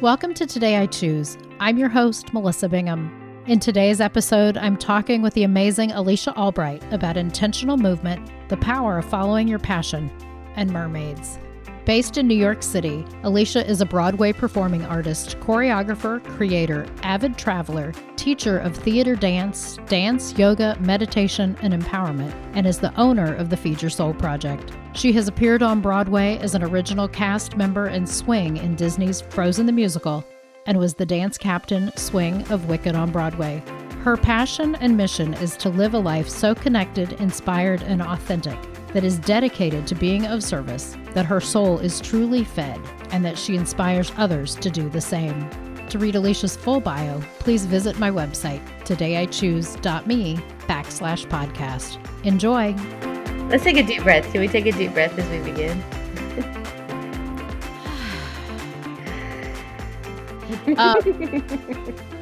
Welcome to Today I Choose. I'm your host, Melissa Bingham. In today's episode, I'm talking with the amazing Alicia Albright about intentional movement, the power of following your passion, and mermaids. Based in New York City, Alicia is a Broadway performing artist, choreographer, creator, avid traveler, teacher of theater dance, dance, yoga, meditation, and empowerment, and is the owner of the Feed Your Soul Project. She has appeared on Broadway as an original cast member in Swing in Disney's Frozen the Musical and was the dance captain Swing of Wicked on Broadway. Her passion and mission is to live a life so connected, inspired, and authentic that is dedicated to being of service, that her soul is truly fed, and that she inspires others to do the same. To read Alicia's full bio, please visit my website, todayichoose.me backslash podcast. Enjoy. Let's take a deep breath. Can we take a deep breath as we begin? um,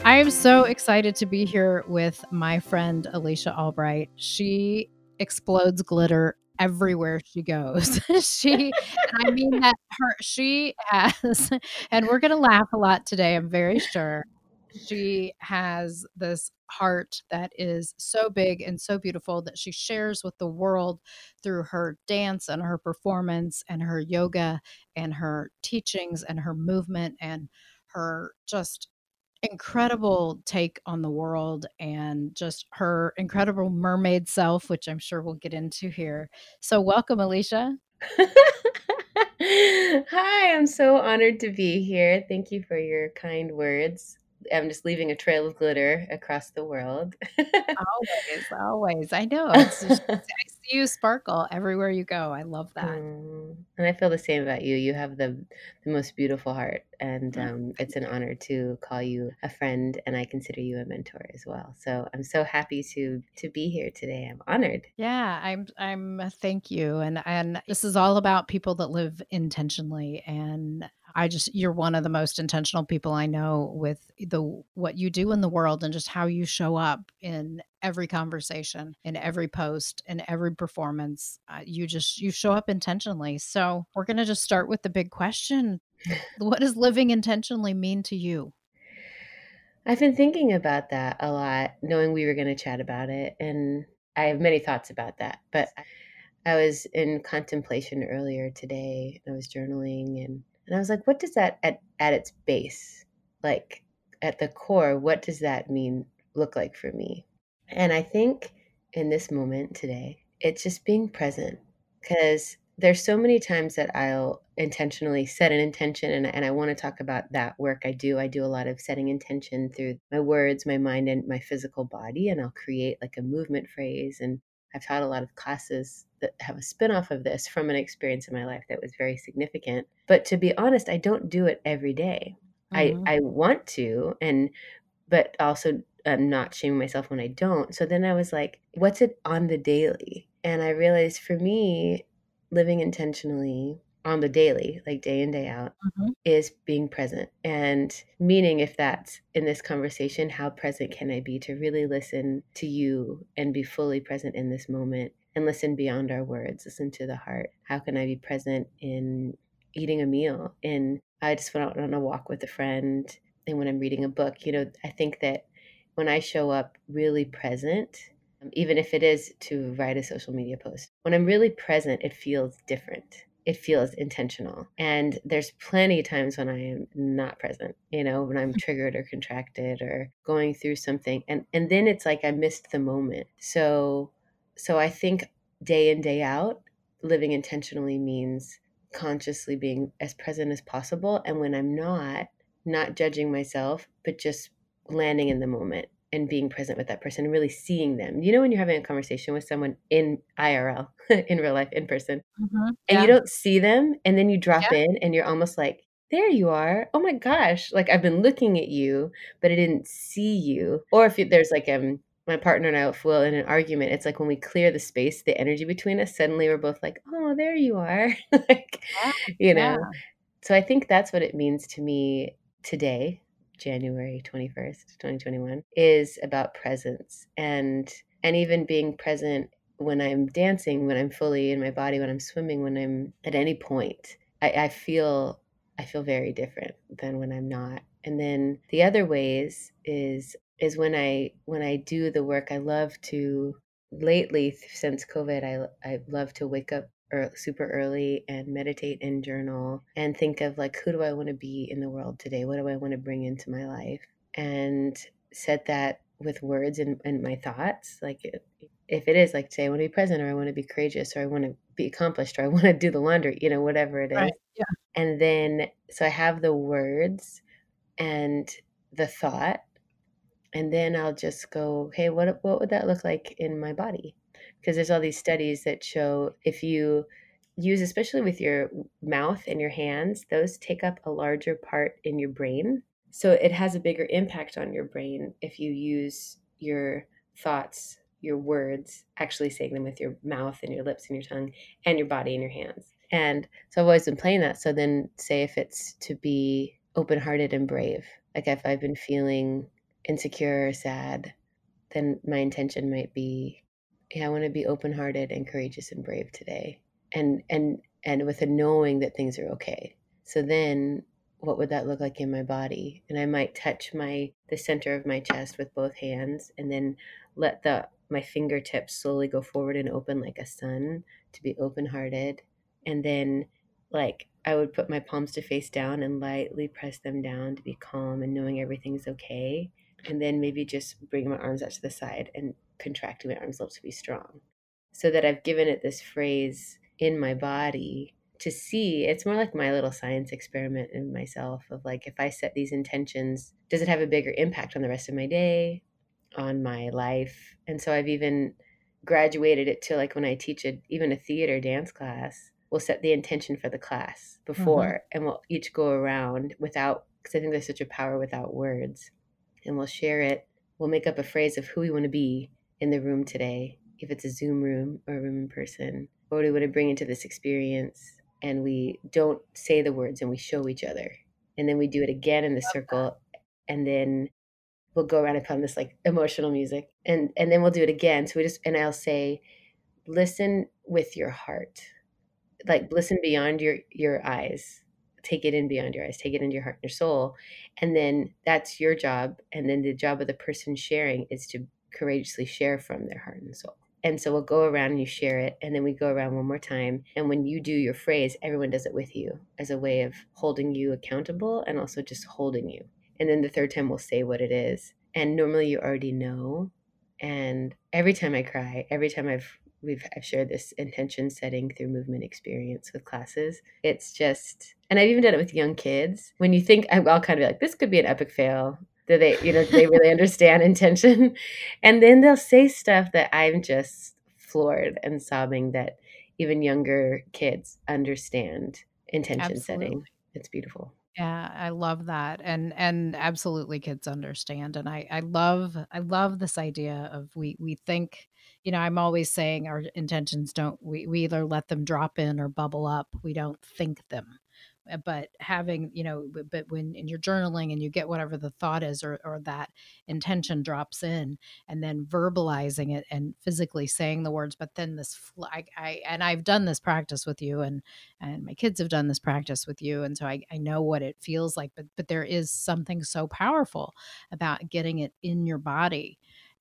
I am so excited to be here with my friend Alicia Albright. She explodes glitter everywhere she goes. she, I mean that her, she has, and we're going to laugh a lot today, I'm very sure. She has this heart that is so big and so beautiful that she shares with the world through her dance and her performance and her yoga and her teachings and her movement and her just incredible take on the world and just her incredible mermaid self, which I'm sure we'll get into here. So, welcome, Alicia. Hi, I'm so honored to be here. Thank you for your kind words. I'm just leaving a trail of glitter across the world. always, always. I know. It's just, I see you sparkle everywhere you go. I love that. Mm, and I feel the same about you. You have the the most beautiful heart, and mm, um, it's an honor to call you a friend, and I consider you a mentor as well. So I'm so happy to to be here today. I'm honored. Yeah, I'm. I'm. Thank you. And and this is all about people that live intentionally and I just you're one of the most intentional people I know with the what you do in the world and just how you show up in every conversation, in every post, in every performance. Uh, you just you show up intentionally. So, we're going to just start with the big question. what does living intentionally mean to you? I've been thinking about that a lot, knowing we were going to chat about it and I have many thoughts about that, but I was in contemplation earlier today. I was journaling and and I was like, what does that at, at its base, like at the core, what does that mean look like for me? And I think in this moment today, it's just being present because there's so many times that I'll intentionally set an intention and, and I want to talk about that work I do. I do a lot of setting intention through my words, my mind, and my physical body. And I'll create like a movement phrase and I've taught a lot of classes that have a spin-off of this from an experience in my life that was very significant. But to be honest, I don't do it every day. Mm-hmm. I, I want to and but also I'm not shaming myself when I don't. So then I was like, what's it on the daily? And I realized for me, living intentionally on the daily, like day in, day out, mm-hmm. is being present. And meaning, if that's in this conversation, how present can I be to really listen to you and be fully present in this moment and listen beyond our words, listen to the heart? How can I be present in eating a meal? And I just went out on a walk with a friend. And when I'm reading a book, you know, I think that when I show up really present, even if it is to write a social media post, when I'm really present, it feels different it feels intentional. And there's plenty of times when I am not present, you know, when I'm mm. triggered or contracted or going through something. And and then it's like I missed the moment. So so I think day in, day out, living intentionally means consciously being as present as possible. And when I'm not, not judging myself, but just landing in the moment and being present with that person and really seeing them. You know, when you're having a conversation with someone in IRL, in real life, in person, mm-hmm. and you don't see them, and then you drop yeah. in and you're almost like, there you are. Oh my gosh. Like I've been looking at you, but I didn't see you. Or if there's like, um, my partner and I will in an argument, it's like when we clear the space, the energy between us, suddenly we're both like, oh, there you are. like, yeah. you know. So I think that's what it means to me today January 21st, 2021, is about presence and and even being present when I'm dancing, when I'm fully in my body, when I'm swimming, when I'm at any point. I, I feel I feel very different than when I'm not. And then the other ways is is when I when I do the work I love to lately since COVID I I love to wake up er, super early and meditate and journal and think of like who do I want to be in the world today? What do I want to bring into my life? And set that with words and, and my thoughts. Like if it is like say I want to be present or I want to be courageous or I want to be accomplished or I want to do the laundry, you know, whatever it is. Right. Yeah. And then so I have the words and the thought and then I'll just go, hey, what what would that look like in my body? Because there's all these studies that show if you use especially with your mouth and your hands, those take up a larger part in your brain. So it has a bigger impact on your brain if you use your thoughts your words, actually saying them with your mouth and your lips and your tongue and your body and your hands. And so I've always been playing that. So then, say if it's to be open hearted and brave, like if I've been feeling insecure or sad, then my intention might be, yeah, I want to be open hearted and courageous and brave today. And, and, and with a knowing that things are okay. So then what would that look like in my body? And I might touch my, the center of my chest with both hands and then let the my fingertips slowly go forward and open like a sun to be open hearted. And then, like, I would put my palms to face down and lightly press them down to be calm and knowing everything's okay. And then maybe just bring my arms out to the side and contracting my arms a to be strong. So that I've given it this phrase in my body to see. It's more like my little science experiment in myself of like, if I set these intentions, does it have a bigger impact on the rest of my day? on my life. And so I've even graduated it to like when I teach a, even a theater dance class, we'll set the intention for the class before mm-hmm. and we'll each go around without, because I think there's such a power without words. And we'll share it. We'll make up a phrase of who we want to be in the room today, if it's a Zoom room or a room in person. What do we want to bring into this experience? And we don't say the words and we show each other. And then we do it again in the circle. And then we'll go around and put on this like emotional music and and then we'll do it again so we just and i'll say listen with your heart like listen beyond your your eyes take it in beyond your eyes take it into your heart and your soul and then that's your job and then the job of the person sharing is to courageously share from their heart and soul and so we'll go around and you share it and then we go around one more time and when you do your phrase everyone does it with you as a way of holding you accountable and also just holding you and then the third time we'll say what it is and normally you already know and every time i cry every time i've we've I've shared this intention setting through movement experience with classes. It's just, and I've even done it with young kids. When you think, I'll kind of be like, this could be an epic fail. Do they, you know, do they really understand intention? And then they'll say stuff that I'm just floored and sobbing that even younger kids understand intention Absolutely. setting. It's beautiful. Yeah, I love that. And and absolutely kids understand. And I I love I love this idea of we we think, you know, I'm always saying our intentions don't we we either let them drop in or bubble up. We don't think them. Uh, but having you know but when in your journaling and you get whatever the thought is or, or that intention drops in and then verbalizing it and physically saying the words but then this I, I and i've done this practice with you and and my kids have done this practice with you and so I, I know what it feels like but but there is something so powerful about getting it in your body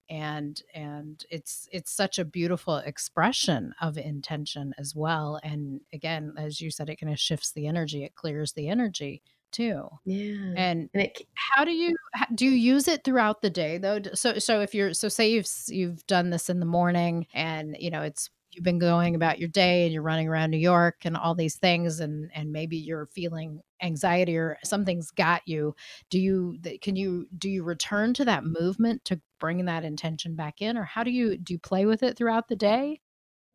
and and it's it's such a beautiful expression of intention as well and again as you said it kind of shifts the energy it clears the energy too. Yeah and, and it, how do you do you use it throughout the day though? So so if you're so say you've you've done this in the morning and you know it's you've been going about your day and you're running around New York and all these things and and maybe you're feeling anxiety or something's got you do you can you do you return to that movement to bring that intention back in or how do you do you play with it throughout the day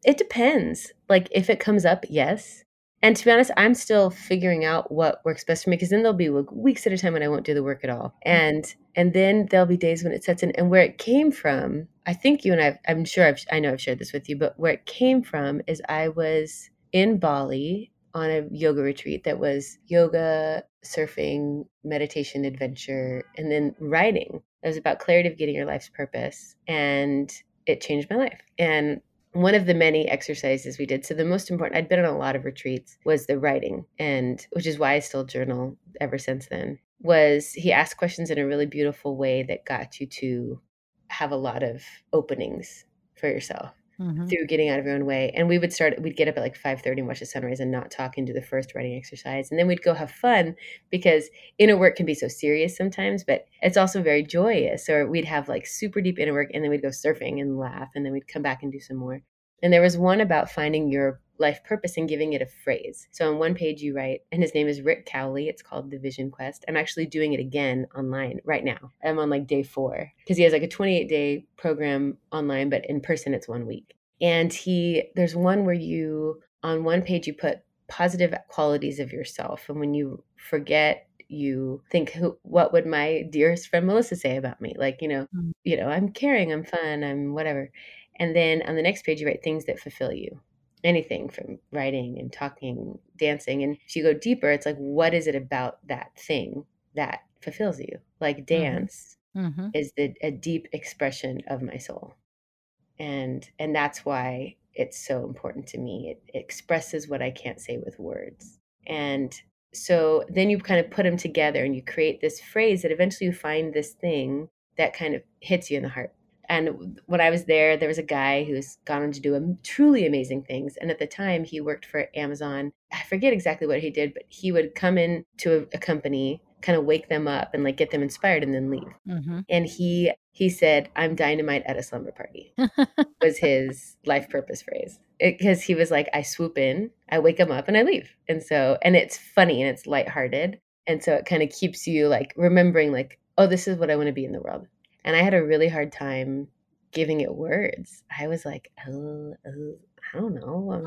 it depends like if it comes up yes and to be honest, I'm still figuring out what works best for me because then there'll be weeks at a time when I won't do the work at all. Mm-hmm. And and then there'll be days when it sets in and where it came from, I think you and I I'm sure I've, I know I've shared this with you, but where it came from is I was in Bali on a yoga retreat that was yoga, surfing, meditation, adventure, and then writing. It was about clarity of getting your life's purpose. And it changed my life. And one of the many exercises we did. So the most important, I'd been on a lot of retreats, was the writing, and which is why I still journal ever since then. Was he asked questions in a really beautiful way that got you to have a lot of openings for yourself mm-hmm. through getting out of your own way. And we would start, we'd get up at like 5.30 and watch the sunrise and not talk into the first writing exercise. And then we'd go have fun because inner work can be so serious sometimes, but it's also very joyous. Or we'd have like super deep inner work and then we'd go surfing and laugh and then we'd come back and do some more. And there was one about finding your life purpose and giving it a phrase. So on one page you write, and his name is Rick Cowley. It's called The Vision Quest. I'm actually doing it again online right now. I'm on like day four because he has like a 28 day program online, but in person it's one week. And he, there's one where you, on one page, you put positive qualities of yourself. And when you forget you think who, what would my dearest friend melissa say about me like you know mm. you know i'm caring i'm fun i'm whatever and then on the next page you write things that fulfill you anything from writing and talking, dancing. And if you go deeper, it's like, what is it about that thing that fulfills you? Like mm-hmm. dance mm-hmm. is the, a deep expression of my soul. And and that's why it's so important to me. It, it expresses what I can't say with words. And so then you kind of put them together and you create this phrase that eventually you find this thing that kind of hits you in the heart and when I was there, there was a guy who's gone on to do truly amazing things. And at the time, he worked for Amazon. I forget exactly what he did, but he would come in to a, a company, kind of wake them up and like get them inspired, and then leave. Mm-hmm. And he he said, "I'm dynamite at a slumber party." was his life purpose phrase because he was like, "I swoop in, I wake them up, and I leave." And so, and it's funny and it's lighthearted, and so it kind of keeps you like remembering, like, "Oh, this is what I want to be in the world." And I had a really hard time giving it words. I was like, oh, oh I don't know.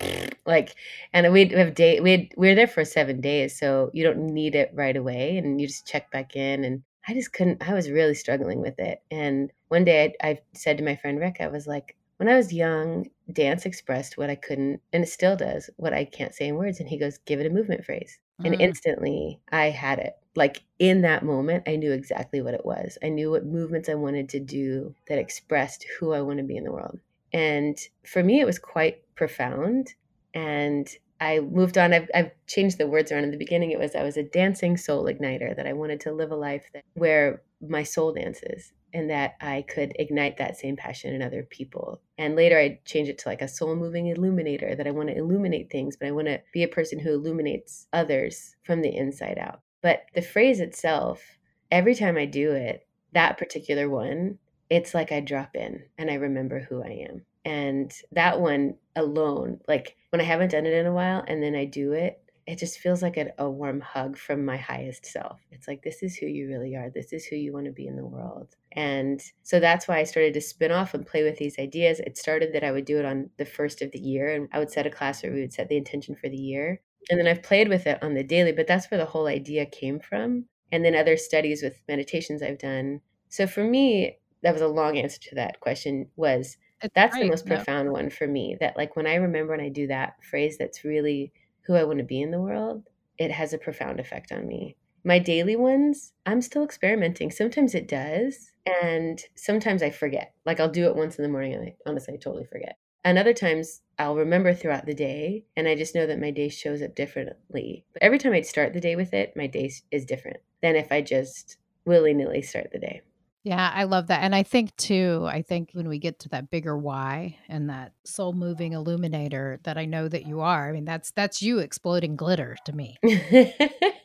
like, and we'd have day, we'd, we were there for seven days. So you don't need it right away. And you just check back in. And I just couldn't, I was really struggling with it. And one day I, I said to my friend Rick, I was like, when I was young, dance expressed what I couldn't, and it still does, what I can't say in words. And he goes, give it a movement phrase. Mm. And instantly I had it like in that moment, I knew exactly what it was. I knew what movements I wanted to do that expressed who I want to be in the world. And for me, it was quite profound. And I moved on. I've, I've changed the words around. In the beginning, it was I was a dancing soul igniter, that I wanted to live a life that, where my soul dances and that I could ignite that same passion in other people. And later I changed it to like a soul moving illuminator, that I want to illuminate things, but I want to be a person who illuminates others from the inside out. But the phrase itself, every time I do it, that particular one, it's like I drop in and I remember who I am. And that one alone, like when I haven't done it in a while and then I do it, it just feels like a, a, warm hug from my highest self. It's like, this is who you really are. This is who you want to be in the world. And so that's why I started to spin off and play with these ideas. It started that I would do it on the first of the year, and I would set a class where we would set the intention for the year and then I've played with it on the daily, but that's where the whole idea came from. And then other studies with meditations I've done. So for me, that was a long answer to that question was it's that's right. the most profound one for me that like when I remember when I do that phrase that's really who I want to be in the world, it has a profound effect on me. My daily ones, I'm still experimenting. Sometimes it does, and sometimes I forget. Like I'll do it once in the morning and I honestly I totally forget. And other times I'll remember throughout the day, and I just know that my day shows up differently. But every time I start the day with it, my day is different than if I just willy nilly start the day. Yeah, I love that. And I think too, I think when we get to that bigger why and that soul moving illuminator that I know that you are, I mean that's that's you exploding glitter to me.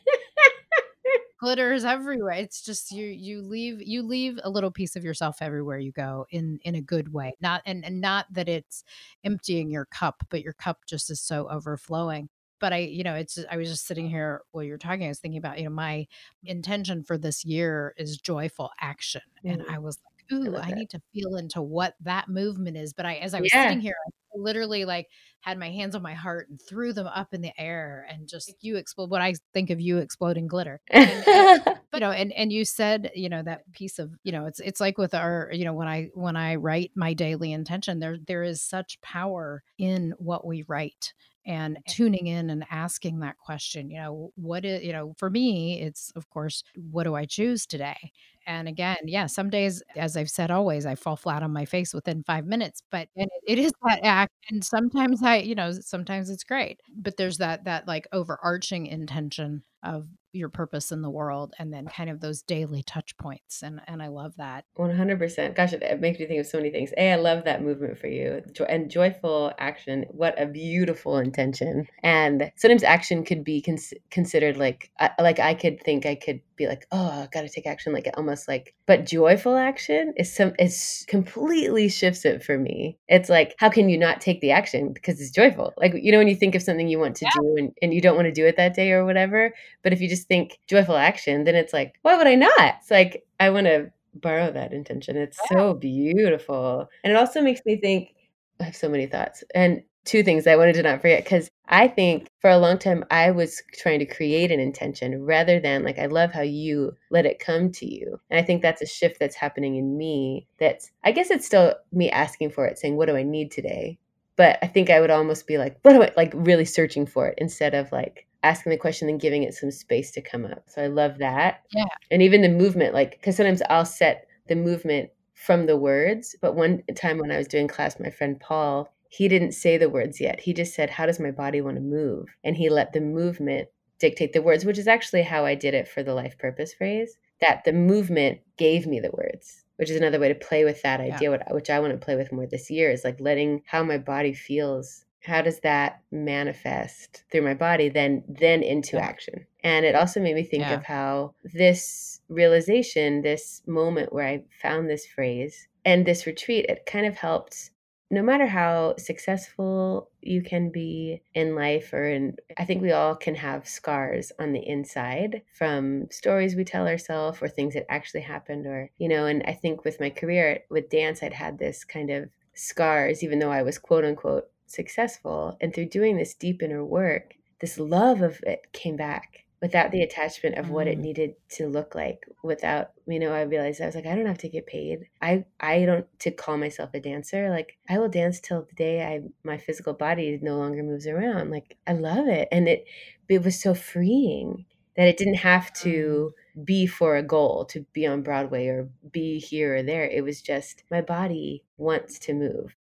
glitters everywhere it's just you you leave you leave a little piece of yourself everywhere you go in in a good way not and, and not that it's emptying your cup but your cup just is so overflowing but i you know it's i was just sitting here while you're talking i was thinking about you know my intention for this year is joyful action mm. and i was like ooh i, I need to feel into what that movement is but i as i was yeah. sitting here I literally like had my hands on my heart and threw them up in the air and just you explode what I think of you exploding glitter. And, and, you know, and and you said, you know, that piece of, you know, it's it's like with our, you know, when I when I write my daily intention, there there is such power in what we write and tuning in and asking that question you know what is you know for me it's of course what do i choose today and again, yeah, some days, as I've said always, I fall flat on my face within 5 minutes, but it is that act, and sometimes I you know, sometimes it's great, but there's that that, like, overarching intention of your purpose in the world and then kind of those daily touch points and and I love that. 100%. Gosh, it, it makes me think of so many things. A, I love that movement for you. And joyful action, what a beautiful intention. And sometimes action could be cons- considered like I, like I could think I could be like, "Oh, I got to take action," like oh almost like but joyful action is some it's completely shifts it for me. It's like, how can you not take the action because it's joyful? Like, you know when you think of something you want to Yeah. do and, and you don't want to do it that day or whatever, but if you just think joyful action, then it's like, why would I not? It's like, I want to borrow that intention. It's Yeah. so beautiful. And it also makes me think, I have so many thoughts. And two things I wanted to not forget because I think for a long time I was trying to create an intention rather than like I love how you let it come to you. And I think that's a shift that's happening in me. That's I guess it's still me asking for it, saying, What do I need today? But I think I would almost be like, what do I like really searching for it instead of like asking the question and giving it some space to come up. So I love that. Yeah. And even the movement, like, because sometimes I'll set the movement from the words. But one time when I was doing class, my friend Paul, he didn't say the words yet. He just said, How does my body want to move? And he let the movement dictate the words, which is actually how I did it for the life purpose phrase. That the movement gave me the words, which is another way to play with that idea, what- which I want to play with more this year is like letting how my body feels. How does that manifest through my body, then then into Yeah. action? And it also made me think Yeah. of how this realization, this moment where I found this phrase and this retreat, it kind of helped no matter how successful you can be in life or in i think we all can have scars on the inside from stories we tell ourselves or things that actually happened or you know and i think with my career with dance i'd had this kind of scars even though i was quote unquote successful. And through doing this deep inner work this love of it came back without the attachment of what it Mm. needed to look like without you know i realized i was like i don't have to get paid. I i don't to call myself a dancer like i will dance till the day i my physical body no longer moves around. Like i love it. And it it was so freeing that it didn't have to be for a goal to be on broadway or be here or there. It was just my body wants to move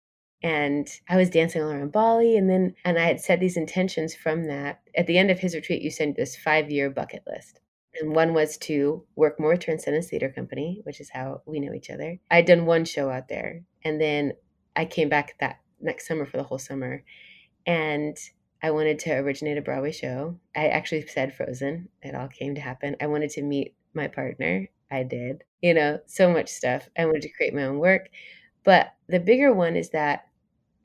and I was dancing all around Bali, and then and I had set these intentions from that. At the end of his retreat, you sent this five year bucket list, and one was to work more with Transcendence Theater Company, which is how we know each other. I'd done one show out there, and then I came back that next summer for the whole summer, and I wanted to originate a Broadway show. I actually said Frozen. It all came to happen. I wanted to meet my partner. I did. You know, so much stuff. I wanted to create my own work. But the bigger one is that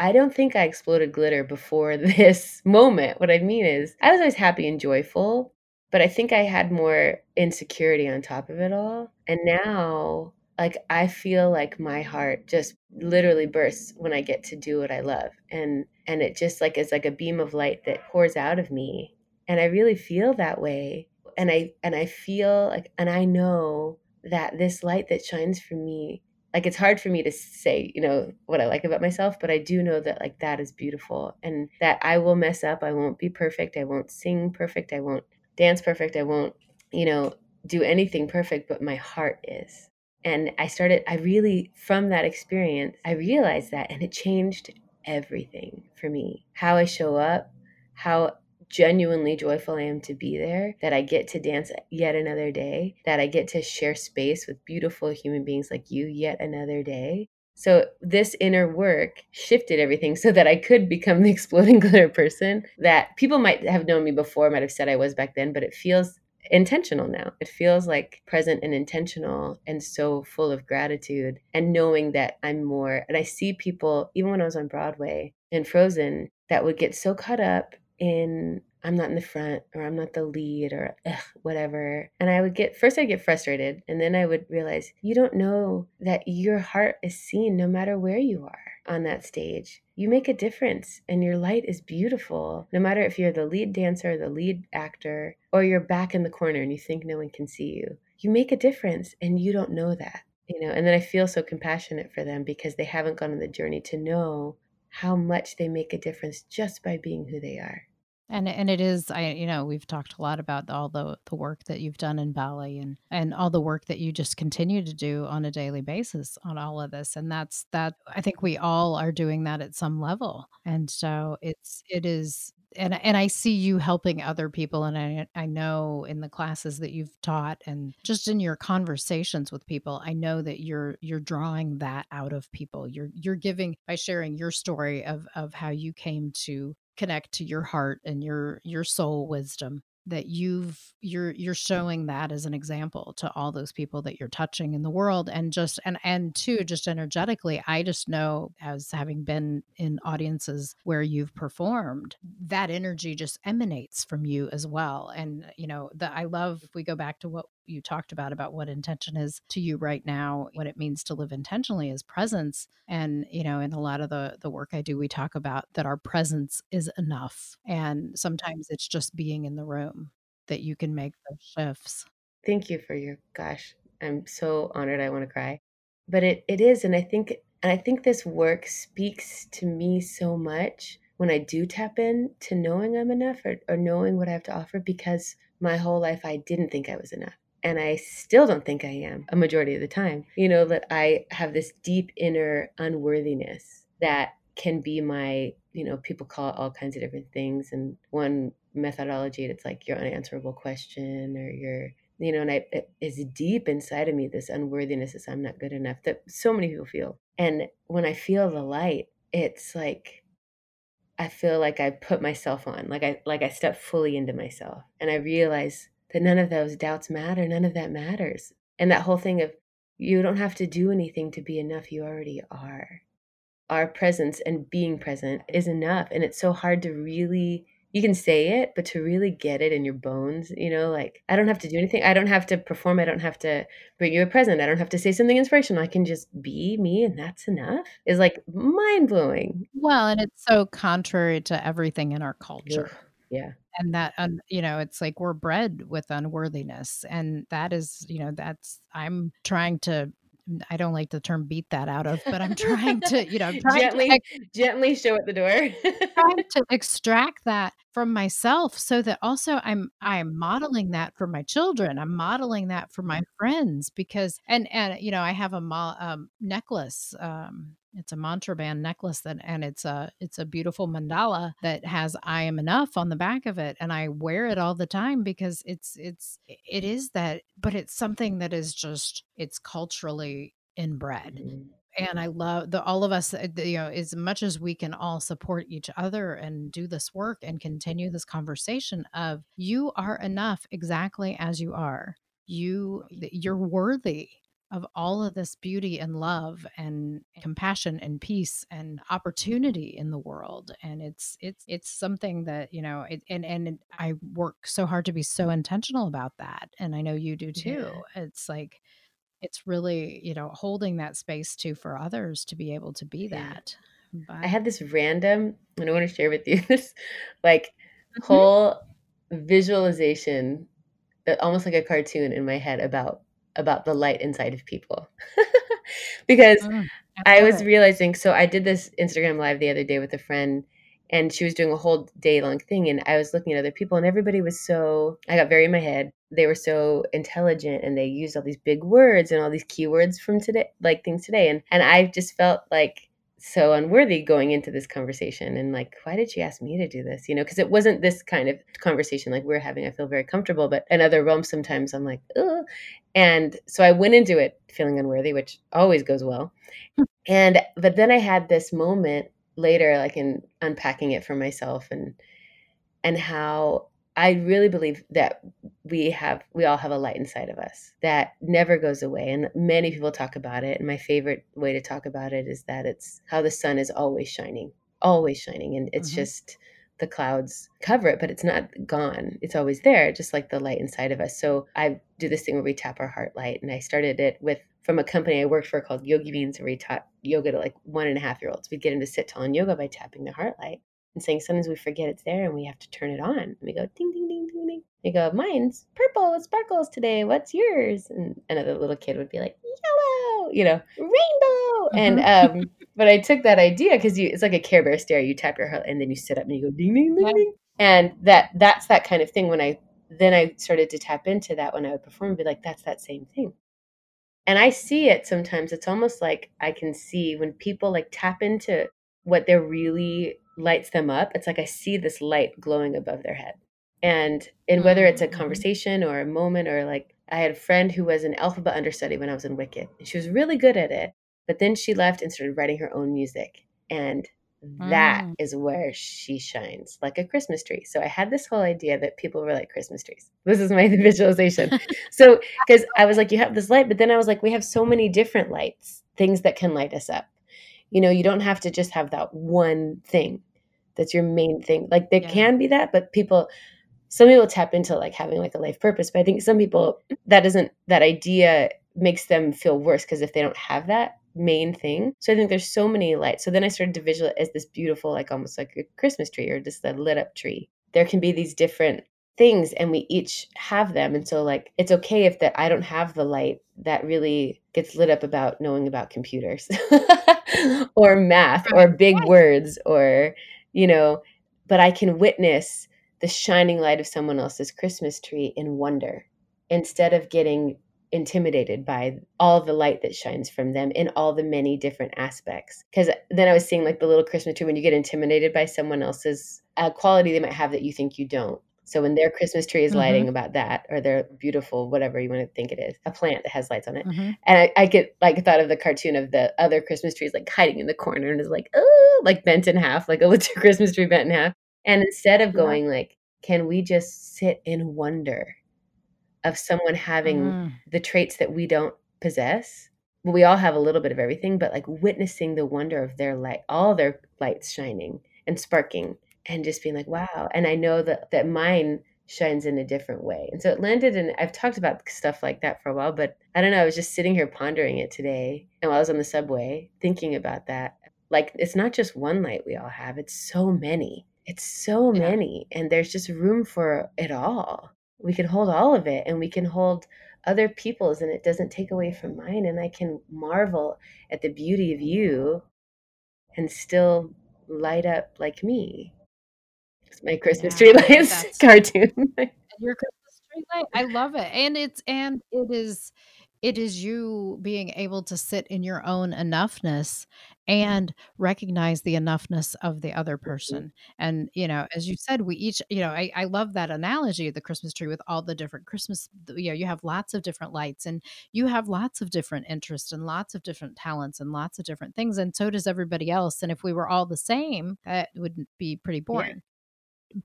I don't think I exploded glitter before this moment. What I mean is, I was always happy and joyful, but I think I had more insecurity on top of it all. And now, like, I feel like my heart just literally bursts when I get to do what I love. And and it just like is like a beam of light that pours out of me. And I really feel that way. And I and I feel like and I know that this light that shines from me like it's hard for me to say you know what i like about myself but i do know that like that is beautiful and that i will mess up. I won't be perfect. I won't sing perfect. I won't dance perfect. I won't you know do anything perfect but my heart is. And i started i really from that experience i realized that and it changed everything for me. How i show up how genuinely joyful I am to be there, that I get to dance yet another day, that I get to share space with beautiful human beings like you yet another day. So, this inner work shifted everything so that I could become the exploding glitter person that people might have known me before, might have said I was back then, but it feels intentional now. It feels like present and intentional and so full of gratitude and knowing that I'm more. And I see people, even when I was on Broadway in Frozen, that would get so caught up in I'm not in the front or I'm not the lead or ugh, whatever. And I would get first I'd get frustrated and then I would realize you don't know that your heart is seen no matter where you are on that stage. You make a difference and your light is beautiful. No matter if you're the lead dancer, the lead actor, or you're back in the corner and you think no one can see you. You make a difference and you don't know that. You know, and then I feel so compassionate for them because they haven't gone on the journey to know how much they make a difference just by being who they are. And and it is i you know we've talked a lot about all the the work that you've done in bali and and all the work that you just continue to do on a daily basis on all of this. And that's that i think we all are doing that at some level. And so it's it is and and I see you helping other people and I I know in the classes that you've taught and just in your conversations with people I know that you're you're drawing that out of people. You're you're giving by sharing your story of of how you came to connect to your heart and your your soul wisdom that you've you're you're showing that as an example to all those people that you're touching in the world and just and and too just energetically i just know as having been in audiences where you've performed that energy just emanates from you as well. And you know that i love if we go back to what you talked about about what intention is to you right now what it means to live intentionally is presence. And you know in a lot of the the work i do we talk about that our presence is enough. And sometimes it's just being in the room that you can make those shifts. Thank you for your gosh i'm so honored i want to cry. But it it is and i think and i think this work speaks to me so much when i do tap in to knowing i'm enough or, or knowing what i have to offer because my whole life i didn't think i was enough and I still don't think I am a majority of the time. You know, that I have this deep inner unworthiness that can be my, you know, people call it all kinds of different things. And one methodology, it's like your unanswerable question or your, you know, and I, it is deep inside of me, this unworthiness is I'm not good enough that so many people feel. And when I feel the light, it's like, I feel like I put myself on, like I, like I step fully into myself and I realize that none of those doubts matter. None of that matters. And that whole thing of you don't have to do anything to be enough. You already are. Our presence and being present is enough. And it's so hard to really, you can say it, but to really get it in your bones, you know, like I don't have to do anything. I don't have to perform. I don't have to bring you a present. I don't have to say something inspirational. I can just be me and that's enough is like mind blowing. Well, and it's so contrary to everything in our culture. Yeah and that um, you know it's like we're bred with unworthiness and that is you know that's i'm trying to I don't like the term beat that out of, but I'm trying to, you know, gently, to gently show at the door. trying to extract that from myself so that also I'm I'm modeling that for my children. I'm modeling that for my friends because and and you know, I have a mo- um, necklace um it's a mantra band necklace that and it's a it's a beautiful mandala that has i am enough on the back of it and i wear it all the time because it's it's it is that but it's something that is just it's culturally inbred mm-hmm. and i love the all of us uh, you know as much as we can all support each other and do this work and continue this conversation of you are enough exactly as you are you you're worthy of all of this beauty and love and compassion and peace and opportunity in the world and it's it's it's something that you know it, and and i work so hard to be so intentional about that and i know you do too yeah. it's like it's really you know holding that space too for others to be able to be that but, i had this random and i want to share with you this like mm-hmm. whole visualization uh, almost like a cartoon in my head about about the light inside of people. because mm, I, I was it. realizing so I did this Instagram live the other day with a friend and she was doing a whole day long thing and I was looking at other people and everybody was so I got very in my head. They were so intelligent and they used all these big words and all these keywords from today like things today and and I just felt like so unworthy going into this conversation and like why did she ask me to do this you know because it wasn't this kind of conversation like we're having i feel very comfortable but in other realms sometimes i'm like Ugh. And so i went into it feeling unworthy which always goes well. And but then i had this moment later like in unpacking it for myself and and how I really believe that we have we all have a light inside of us that never goes away. And many people talk about it. And my favorite way to talk about it is that it's how the sun is always shining always shining. And it's mm-hmm. just the clouds cover it but it's not gone it's always there just like the light inside of us so i do this thing where we tap our heart light and i started it with from a company i worked for called yogi beans where we taught yoga to like one and a half year olds we'd get them to sit tall in yoga by tapping their heart light and saying sometimes we forget it's there and we have to turn it on. And we go ding ding ding ding ding. We go, mine's purple with sparkles today. What's yours? And another little kid would be like, yellow, you know, rainbow. Uh-huh. And um, but I took that idea because you it's like a Care Bear stare. You tap your heart and then you sit up and you go ding ding ding ding. and that that's that kind of thing when i then i started to tap into that when i would perform and be like that's that same thing and i see it sometimes it's almost like i can see when people like tap into what they're really lights them up it's like i see this light glowing above their head and and whether it's a Mm-hmm. conversation or a moment or like i had a friend who was an alphabet understudy when i was in wicked and she was really good at it but then she left and started writing her own music and that Mm. is where she shines like a christmas tree. So i had this whole idea that people were like christmas trees. This is my visualization. So because i was like you have this light but then i was like we have so many different lights things that can light us up. You know you don't have to just have that one thing that's your main thing. Like there Yeah. can be that but people some people tap into like having like a life purpose but i think some people that isn't that idea makes them feel worse because if they don't have that main thing. So i think there's so many lights. So then i started to visualize as this beautiful like almost like a christmas tree or just a lit up tree. There can be these different things and we each have them. And so like it's okay if that i don't have the light that really gets lit up about knowing about computers or math or big words or you know but i can witness the shining light of someone else's christmas tree in wonder instead of getting intimidated by all the light that shines from them in all the many different aspects because then i was seeing like the little christmas tree when you get intimidated by someone else's uh, quality they might have that you think you don't so when their christmas tree is Mhm. lighting about that or their beautiful whatever you want to think it is a plant that has lights on it Mhm. and I, I get like thought of the cartoon of the other Christmas trees like hiding in the corner and is like, oh, like bent in half, like a little Christmas tree bent in half. And instead of Yeah. going like, can we just sit in wonder of someone having Mm. the traits that we don't possess? Well, we all have a little bit of everything, but like witnessing the wonder of their light, all their lights shining and sparking, and just being like, wow. And I know that that mine shines in a different way. And so it landed and I've talked about stuff like that for a while, but I don't know, I was just sitting here pondering it today and while I was on the subway thinking about that. Like it's not just one light we all have, it's so many. It's so Yeah. many and there's just room for it all. We can hold all of it and we can hold other people's and it doesn't take away from mine and I can marvel at the beauty of you and still light up like me. It's my Christmas Yeah, tree lights cartoon. your Christmas tree light. I love it. And it's and it is it is you being able to sit in your own enoughness and recognize the enoughness of the other mm-hmm. person. And you know, as you said, we each, you know, I, I love that analogy of the Christmas tree with all the different Christmas, you know, you have lots of different lights and you have lots of different interests and lots of different talents and lots of different things. And so does everybody else. And if we were all the same, that would be pretty boring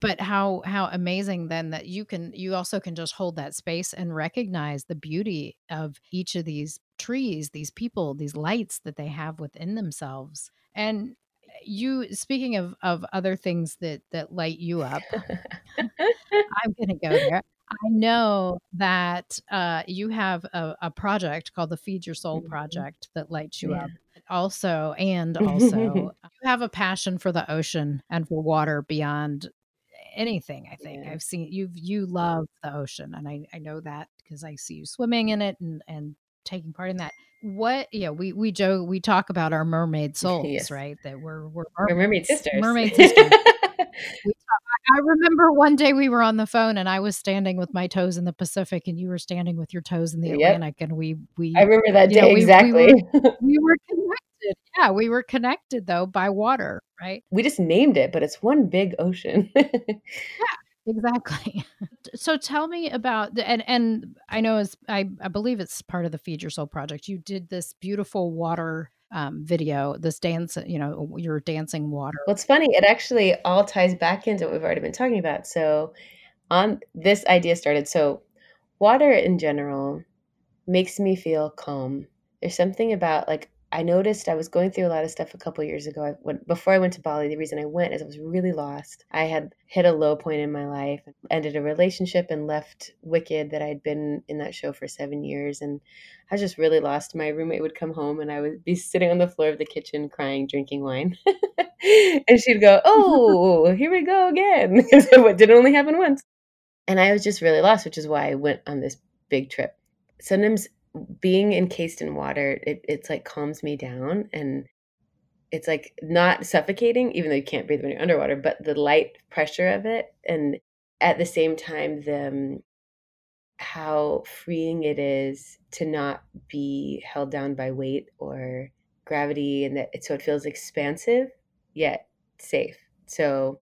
but how how amazing then that you can you also can just hold that space and recognize the beauty of each of these trees these people these lights that they have within themselves and you speaking of of other things that that light you up i'm gonna go there i know that uh you have a, a project called the feed your soul Mhm. project that lights you Yeah. up also and also you have a passion for the ocean and for water beyond anything i think Yeah. i've seen you you love the ocean and i, I know that because i see you swimming in it and and taking part in that what yeah we we joke we talk about our mermaid souls Yes. right that we're we're We're mermaid sisters. mermaid sisters I remember one day we were on the phone and I was standing with my toes in the Pacific and you were standing with your toes in the Yep. Atlantic and we we I remember that day know, we- we exactly. we were connected. Yeah, we were connected though by water, right? we just named it, but it's one big ocean. yeah, Exactly. so tell me about the, and and I know as I I believe it's part of the Feed Your Soul project. You did this beautiful water um, video, this dance, you know, you're dancing water. Well, it's funny. It actually all ties back into what we've already been talking about. So, on this idea started. So, water in general makes me feel calm. There's something about like I noticed I was going through a lot of stuff a couple years ago. I went, before I went to Bali, the reason I went is I was really lost. I had hit a low point in my life, ended a relationship, and left Wicked that I'd been in that show for seven years, and I was just really lost. My roommate would come home, and I would be sitting on the floor of the kitchen crying, drinking wine, and she'd go, "Oh, here we go again." Because it didn't only happen once, and I was just really lost, which is why I went on this big trip. Sometimes being encased in water, it, it's like calms me down and it's like not suffocating, even though you can't breathe when you're underwater, but the light pressure of it. And at the same time, the um, how freeing it is to not be held down by weight or gravity and that so it feels expansive yet safe. So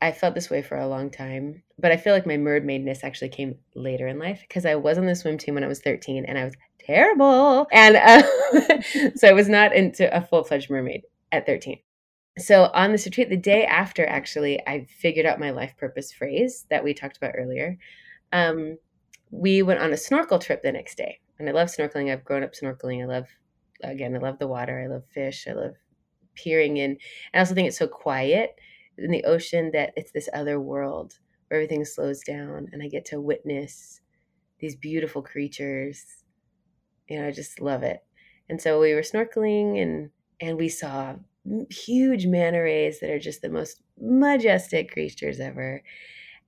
I felt this way for a long time, but I feel like my mermaidness actually came later in life because I was on the swim team when I was 13 and I was terrible. And uh, so I was not into a full fledged mermaid at 13. So on this retreat, the day after, actually, I figured out my life purpose phrase that we talked about earlier. Um, we went on a snorkel trip the next day. And I love snorkeling. I've grown up snorkeling. I love, again, I love the water. I love fish. I love peering in. And I also think it's so quiet in the ocean that it's this other world where everything slows down and I get to witness these beautiful creatures. You know, I just love it. And so we were snorkeling and and we saw huge manta rays that are just the most majestic creatures ever.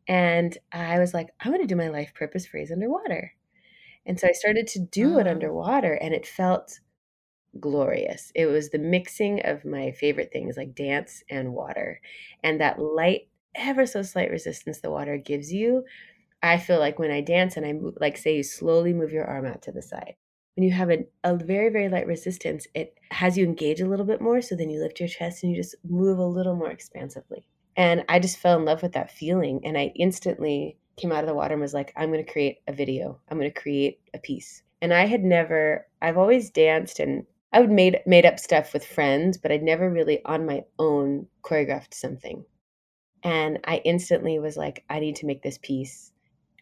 And I was like, I want to do my life purpose phrase underwater. And so I started to do it oh. underwater and it felt glorious. It was the mixing of my favorite things like dance and water. And that light, ever so slight resistance the water gives you. I feel like when I dance and I move, like say you slowly move your arm out to the side. When you have a, a very, very light resistance, it has you engage a little bit more. So then you lift your chest and you just move a little more expansively. And I just fell in love with that feeling. And I instantly came out of the water and was like, I'm going to create a video. I'm going to create a piece. And I had never, I've always danced and I would made made up stuff with friends, but I'd never really on my own choreographed something. And I instantly was like, I need to make this piece.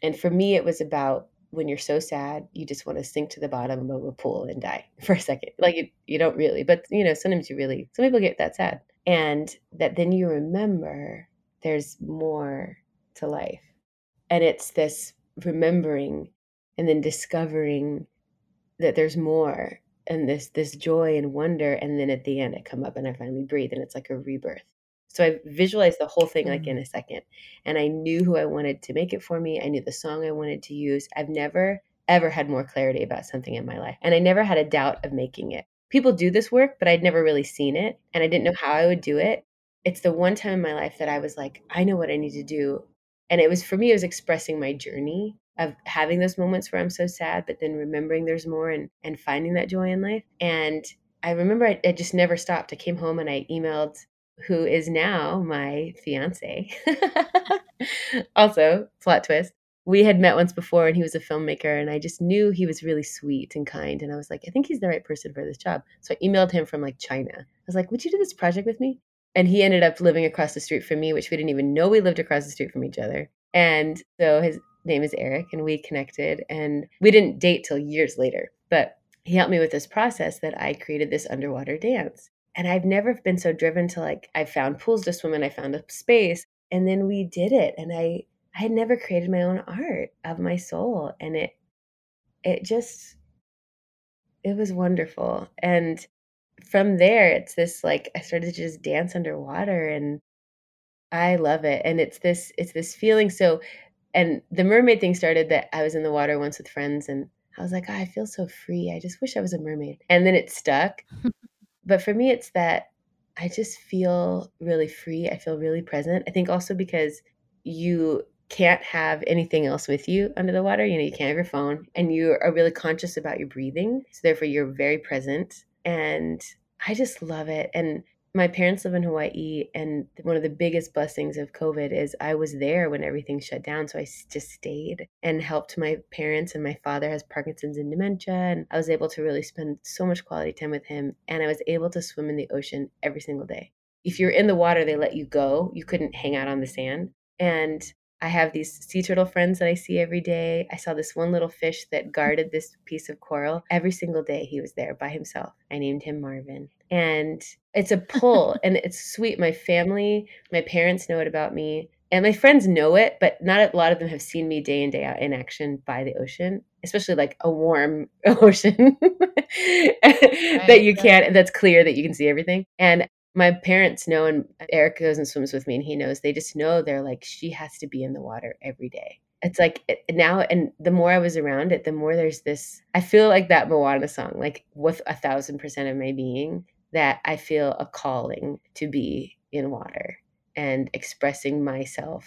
And for me, it was about when you're so sad, you just want to sink to the bottom of a pool and die for a second. Like you, you don't really, but you know, sometimes you really, some people get that sad and that then you remember there's more to life. And it's this remembering and then discovering that there's more and this this joy and wonder and then at the end I come up and I finally breathe and it's like a rebirth. So I visualized the whole thing like in mm. a second and I knew who I wanted to make it for me. I knew the song I wanted to use. I've never ever had more clarity about something in my life and I never had a doubt of making it people do this work, but I'd never really seen it and I didn't know how I would do it. It's the one time in my life that I was like, I know what I need to do. And it was for me, it was expressing my journey of having those moments where I'm so sad, but then remembering there's more and, and finding that joy in life. And I remember I, I just never stopped. I came home and I emailed who is now my fiance. also, plot twist we had met once before and he was a filmmaker and I just knew he was really sweet and kind and I was like, I think he's the right person for this job. So I emailed him from like China. I was like, would you do this project with me? And he ended up living across the street from me, which we didn't even know we lived across the street from each other. And so his name is Eric and we connected and we didn't date till years later. But he helped me with this process that I created this underwater dance. And I've never been so driven to like I found pools to swim in, I found a space and then we did it and I I had never created my own art of my soul and it it just it was wonderful and from there it's this like I started to just dance underwater and I love it and it's this it's this feeling so and the mermaid thing started that I was in the water once with friends and I was like oh, I feel so free I just wish I was a mermaid and then it stuck but for me it's that I just feel really free I feel really present I think also because you can't have anything else with you under the water. You know, you can't have your phone and you are really conscious about your breathing. So therefore you're very present. And I just love it. And my parents live in Hawaii, and one of the biggest blessings of COVID is I was there when everything shut down. So I just stayed and helped my parents. And my father has Parkinson's and dementia. And I was able to really spend so much quality time with him. And I was able to swim in the ocean every single day. If you're in the water, they let you go. You couldn't hang out on the sand. And I have these sea turtle friends that I see every day. I saw this one little fish that guarded this piece of coral. Every single day he was there by himself. I named him Marvin. And it's a pull and it's sweet. My family, my parents know it about me. And my friends know it, but not a lot of them have seen me day in, day out in action by the ocean, especially like a warm ocean that you can't, that's clear that you can see everything. And my parents know and eric goes and swims with me and he knows they just know they're like she has to be in the water every day it's like eh, now and the more i was around it the more there's this i feel like that moana song like with a thousand percent of my being that I feel a calling to be in water and expressing myself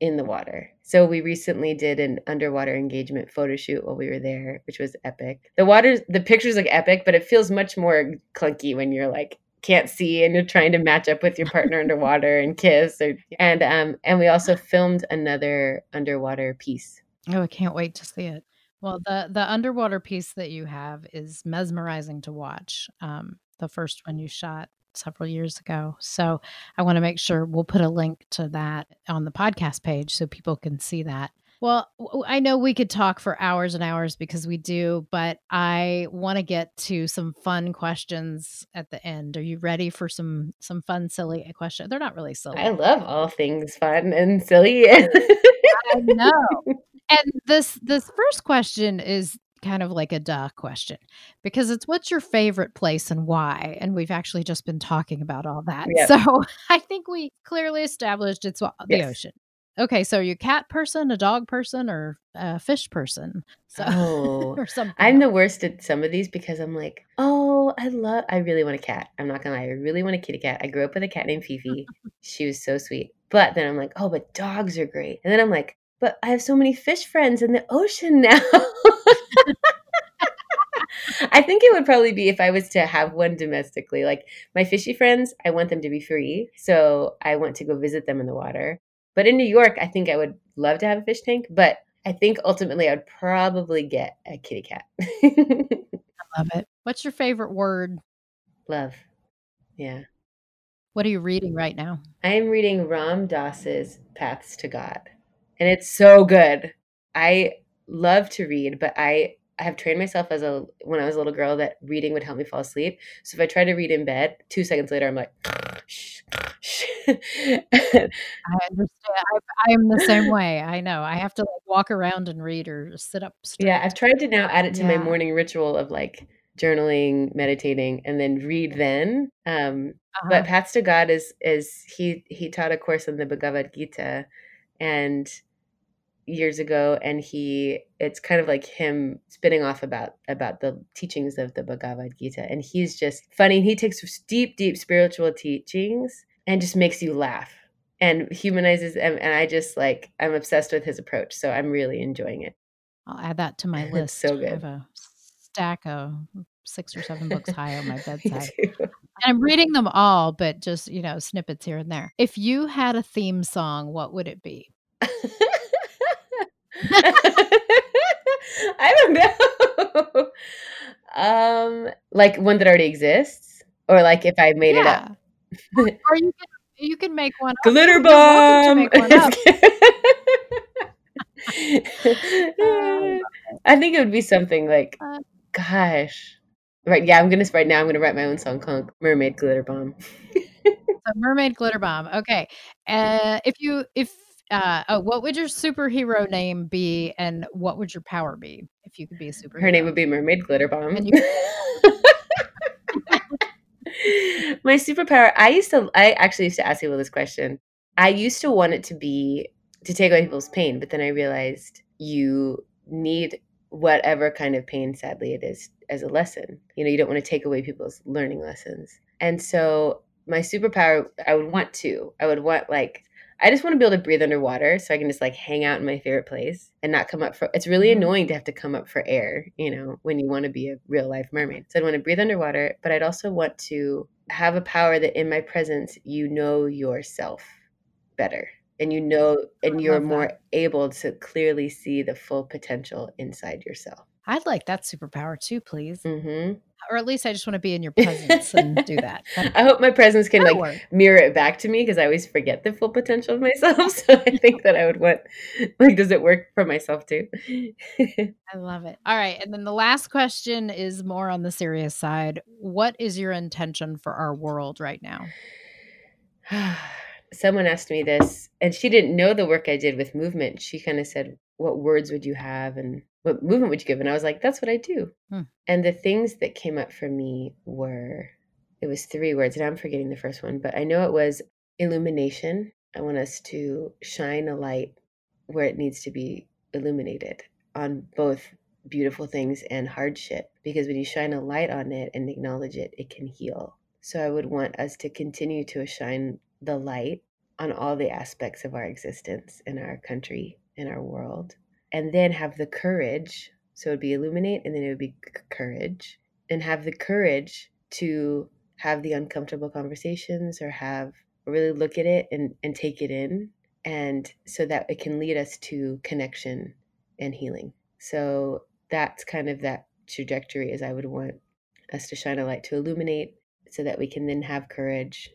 in the water. So we recently did an underwater engagement photo shoot while we were there, which was epic. The water the pictures look epic, but it feels much more clunky when you're like can't see and you're trying to match up with your partner underwater and kiss or, and um and we also filmed another underwater piece. Oh, I can't wait to see it. Well, the the underwater piece that you have is mesmerizing to watch. Um, the first one you shot several years ago. So I want to make sure we'll put a link to that on the podcast page so people can see that. Well, I know we could talk for hours and hours because we do, but I want to get to some fun questions at the end. Are you ready for some some fun silly questions? They're not really silly. I love all things fun and silly. I know. And this this first question is kind of like a duh question because it's what's your favorite place and why? And we've actually just been talking about all that. Yep. So I think we clearly established it's uh, the yes. ocean. Okay, so are you a cat person, a dog person, or a fish person? So oh, or something. I'm the worst at some of these because I'm like, oh, I love, I really want a cat. I'm not gonna lie, I really want a kitty cat. I grew up with a cat named Fifi. she was so sweet. But then I'm like, oh, but dogs are great. And then I'm like, but I have so many fish friends in the ocean now. I think it would probably be if I was to have one domestically. Like my fishy friends, I want them to be free. So I want to go visit them in the water. But in New York, I think I would love to have a fish tank. But I think ultimately I'd probably get a kitty cat. I love it. What's your favorite word? Love. Yeah. What are you reading right now? I am reading Ram Dass's Paths to God. And it's so good. I love to read, but I I have trained myself as a when I was a little girl that reading would help me fall asleep. So if I try to read in bed, two seconds later I'm like, shh, shh. I understand. I, am the same way. I know. I have to like walk around and read or sit up. Straight. Yeah, I've tried to now add it to yeah. my morning ritual of like journaling, meditating, and then read then. Um, uh-huh. But Paths to God is is he he taught a course on the Bhagavad Gita, and years ago and he it's kind of like him spinning off about about the teachings of the Bhagavad Gita and he's just funny he takes deep deep spiritual teachings and just makes you laugh and humanizes and, and I just like I'm obsessed with his approach so I'm really enjoying it. I'll add that to my list so good I have a stack of six or seven books high on my bedside and I'm reading them all but just you know snippets here and there. If you had a theme song what would it be I don't know. um, like one that already exists, or like if I made yeah. it up. or you can you can make one. Glitter bomb. I think it would be something like, uh, gosh, right? Yeah, I'm gonna right now. I'm gonna write my own song called "Mermaid Glitter Bomb." A mermaid glitter bomb. Okay, uh, if you if uh, oh, what would your superhero name be, and what would your power be if you could be a superhero? Her name would be Mermaid Glitter Bomb. You- My superpower. I used to. I actually used to ask people this question. I used to want it to be to take away people's pain, but then I realized you need whatever kind of pain, sadly, it is, as a lesson. You know, you don't want to take away people's learning lessons. And so, my superpower, I would want to. I would want like I just want to be able to breathe underwater so I can just like hang out in my favorite place and not come up for it's really mm-hmm. annoying to have to come up for air, you know, when you want to be a real life mermaid. So I'd want to breathe underwater, but I'd also want to have a power that in my presence you know yourself better and you know and you're more able to clearly see the full potential inside yourself. I'd like that superpower too, please. Mm-hmm. Or at least I just want to be in your presence and do that. I hope my presence can like work. mirror it back to me because I always forget the full potential of myself. So I think that I would want, like, does it work for myself too? I love it. All right. And then the last question is more on the serious side. What is your intention for our world right now? Someone asked me this, and she didn't know the work I did with movement. She kind of said, What words would you have? And what movement would you give? And I was like, that's what I do. Hmm. And the things that came up for me were, it was three words, and I'm forgetting the first one, but I know it was illumination. I want us to shine a light where it needs to be illuminated on both beautiful things and hardship. Because when you shine a light on it and acknowledge it, it can heal. So I would want us to continue to shine the light on all the aspects of our existence in our country, in our world, and then have the courage. So it would be illuminate and then it would be courage, and have the courage to have the uncomfortable conversations or have really look at it and, and take it in and so that it can lead us to connection and healing so that's kind of that trajectory as i would want us to shine a light to illuminate so that we can then have courage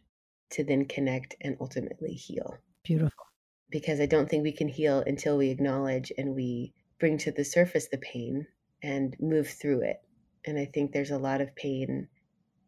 to then connect and ultimately heal beautiful because i don't think we can heal until we acknowledge and we bring to the surface the pain and move through it and i think there's a lot of pain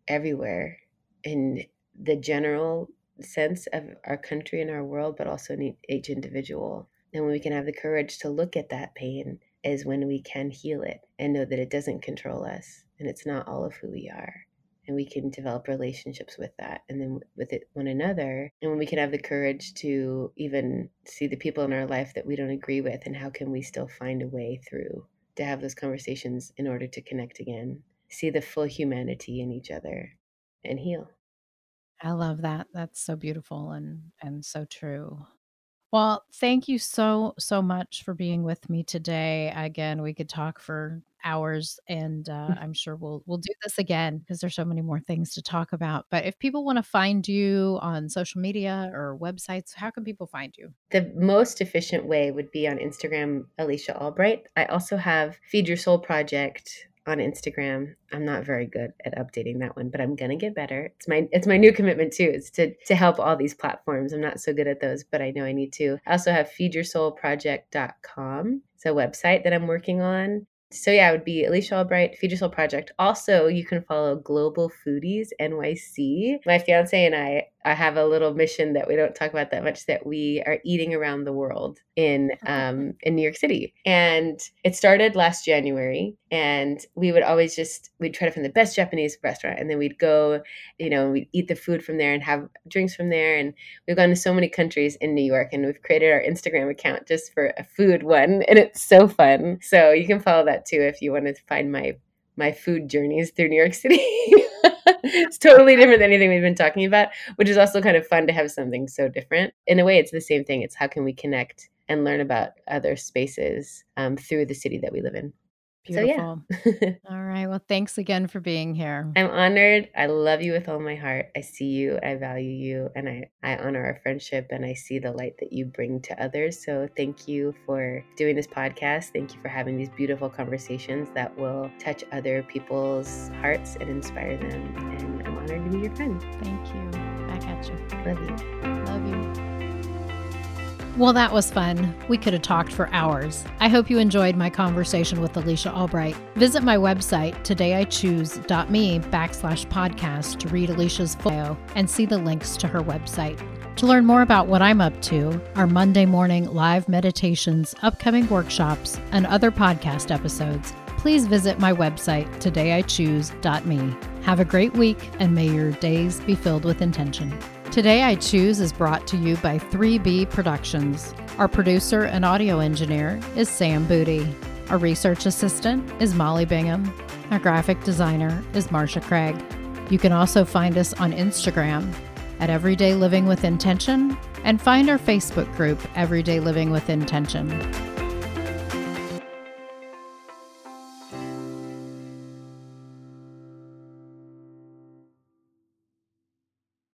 everywhere in the general sense of our country and our world, but also in each individual. And when we can have the courage to look at that pain, is when we can heal it and know that it doesn't control us and it's not all of who we are. And we can develop relationships with that and then with it one another. And when we can have the courage to even see the people in our life that we don't agree with and how can we still find a way through to have those conversations in order to connect again, see the full humanity in each other and heal. I love that. That's so beautiful and and so true. Well, thank you so so much for being with me today. Again, we could talk for hours and uh, mm. I'm sure we'll we'll do this again because there's so many more things to talk about. But if people want to find you on social media or websites, how can people find you? The most efficient way would be on Instagram, Alicia Albright. I also have Feed Your Soul Project on Instagram. I'm not very good at updating that one, but I'm gonna get better. It's my it's my new commitment too. It's to to help all these platforms. I'm not so good at those, but I know I need to. I also have feedyoursoulproject.com. It's a website that I'm working on so yeah, it would be Alicia Albright, Feed Your Soul Project. Also, you can follow Global Foodies NYC. My fiance and I, I have a little mission that we don't talk about that much. That we are eating around the world in um, in New York City, and it started last January. And we would always just we'd try to find the best Japanese restaurant, and then we'd go, you know, we'd eat the food from there and have drinks from there. And we've gone to so many countries in New York, and we've created our Instagram account just for a food one, and it's so fun. So you can follow that too if you want to find my my food journeys through New York City. it's totally different than anything we've been talking about, which is also kind of fun to have something so different. In a way, it's the same thing. It's how can we connect and learn about other spaces um, through the city that we live in. Beautiful. So, yeah. all right. Well, thanks again for being here. I'm honored. I love you with all my heart. I see you. I value you. And I, I honor our friendship and I see the light that you bring to others. So thank you for doing this podcast. Thank you for having these beautiful conversations that will touch other people's hearts and inspire them. And I'm honored to be your friend. Thank you. Back at you. Love you. Love you. Well, that was fun. We could have talked for hours. I hope you enjoyed my conversation with Alicia Albright. Visit my website, todayichoose.me backslash podcast to read Alicia's bio and see the links to her website. To learn more about what I'm up to, our Monday morning live meditations, upcoming workshops, and other podcast episodes, please visit my website, todayichoose.me. Have a great week, and may your days be filled with intention. Today I Choose is brought to you by 3B Productions. Our producer and audio engineer is Sam Booty. Our research assistant is Molly Bingham. Our graphic designer is Marsha Craig. You can also find us on Instagram at Everyday Living with Intention and find our Facebook group, Everyday Living with Intention.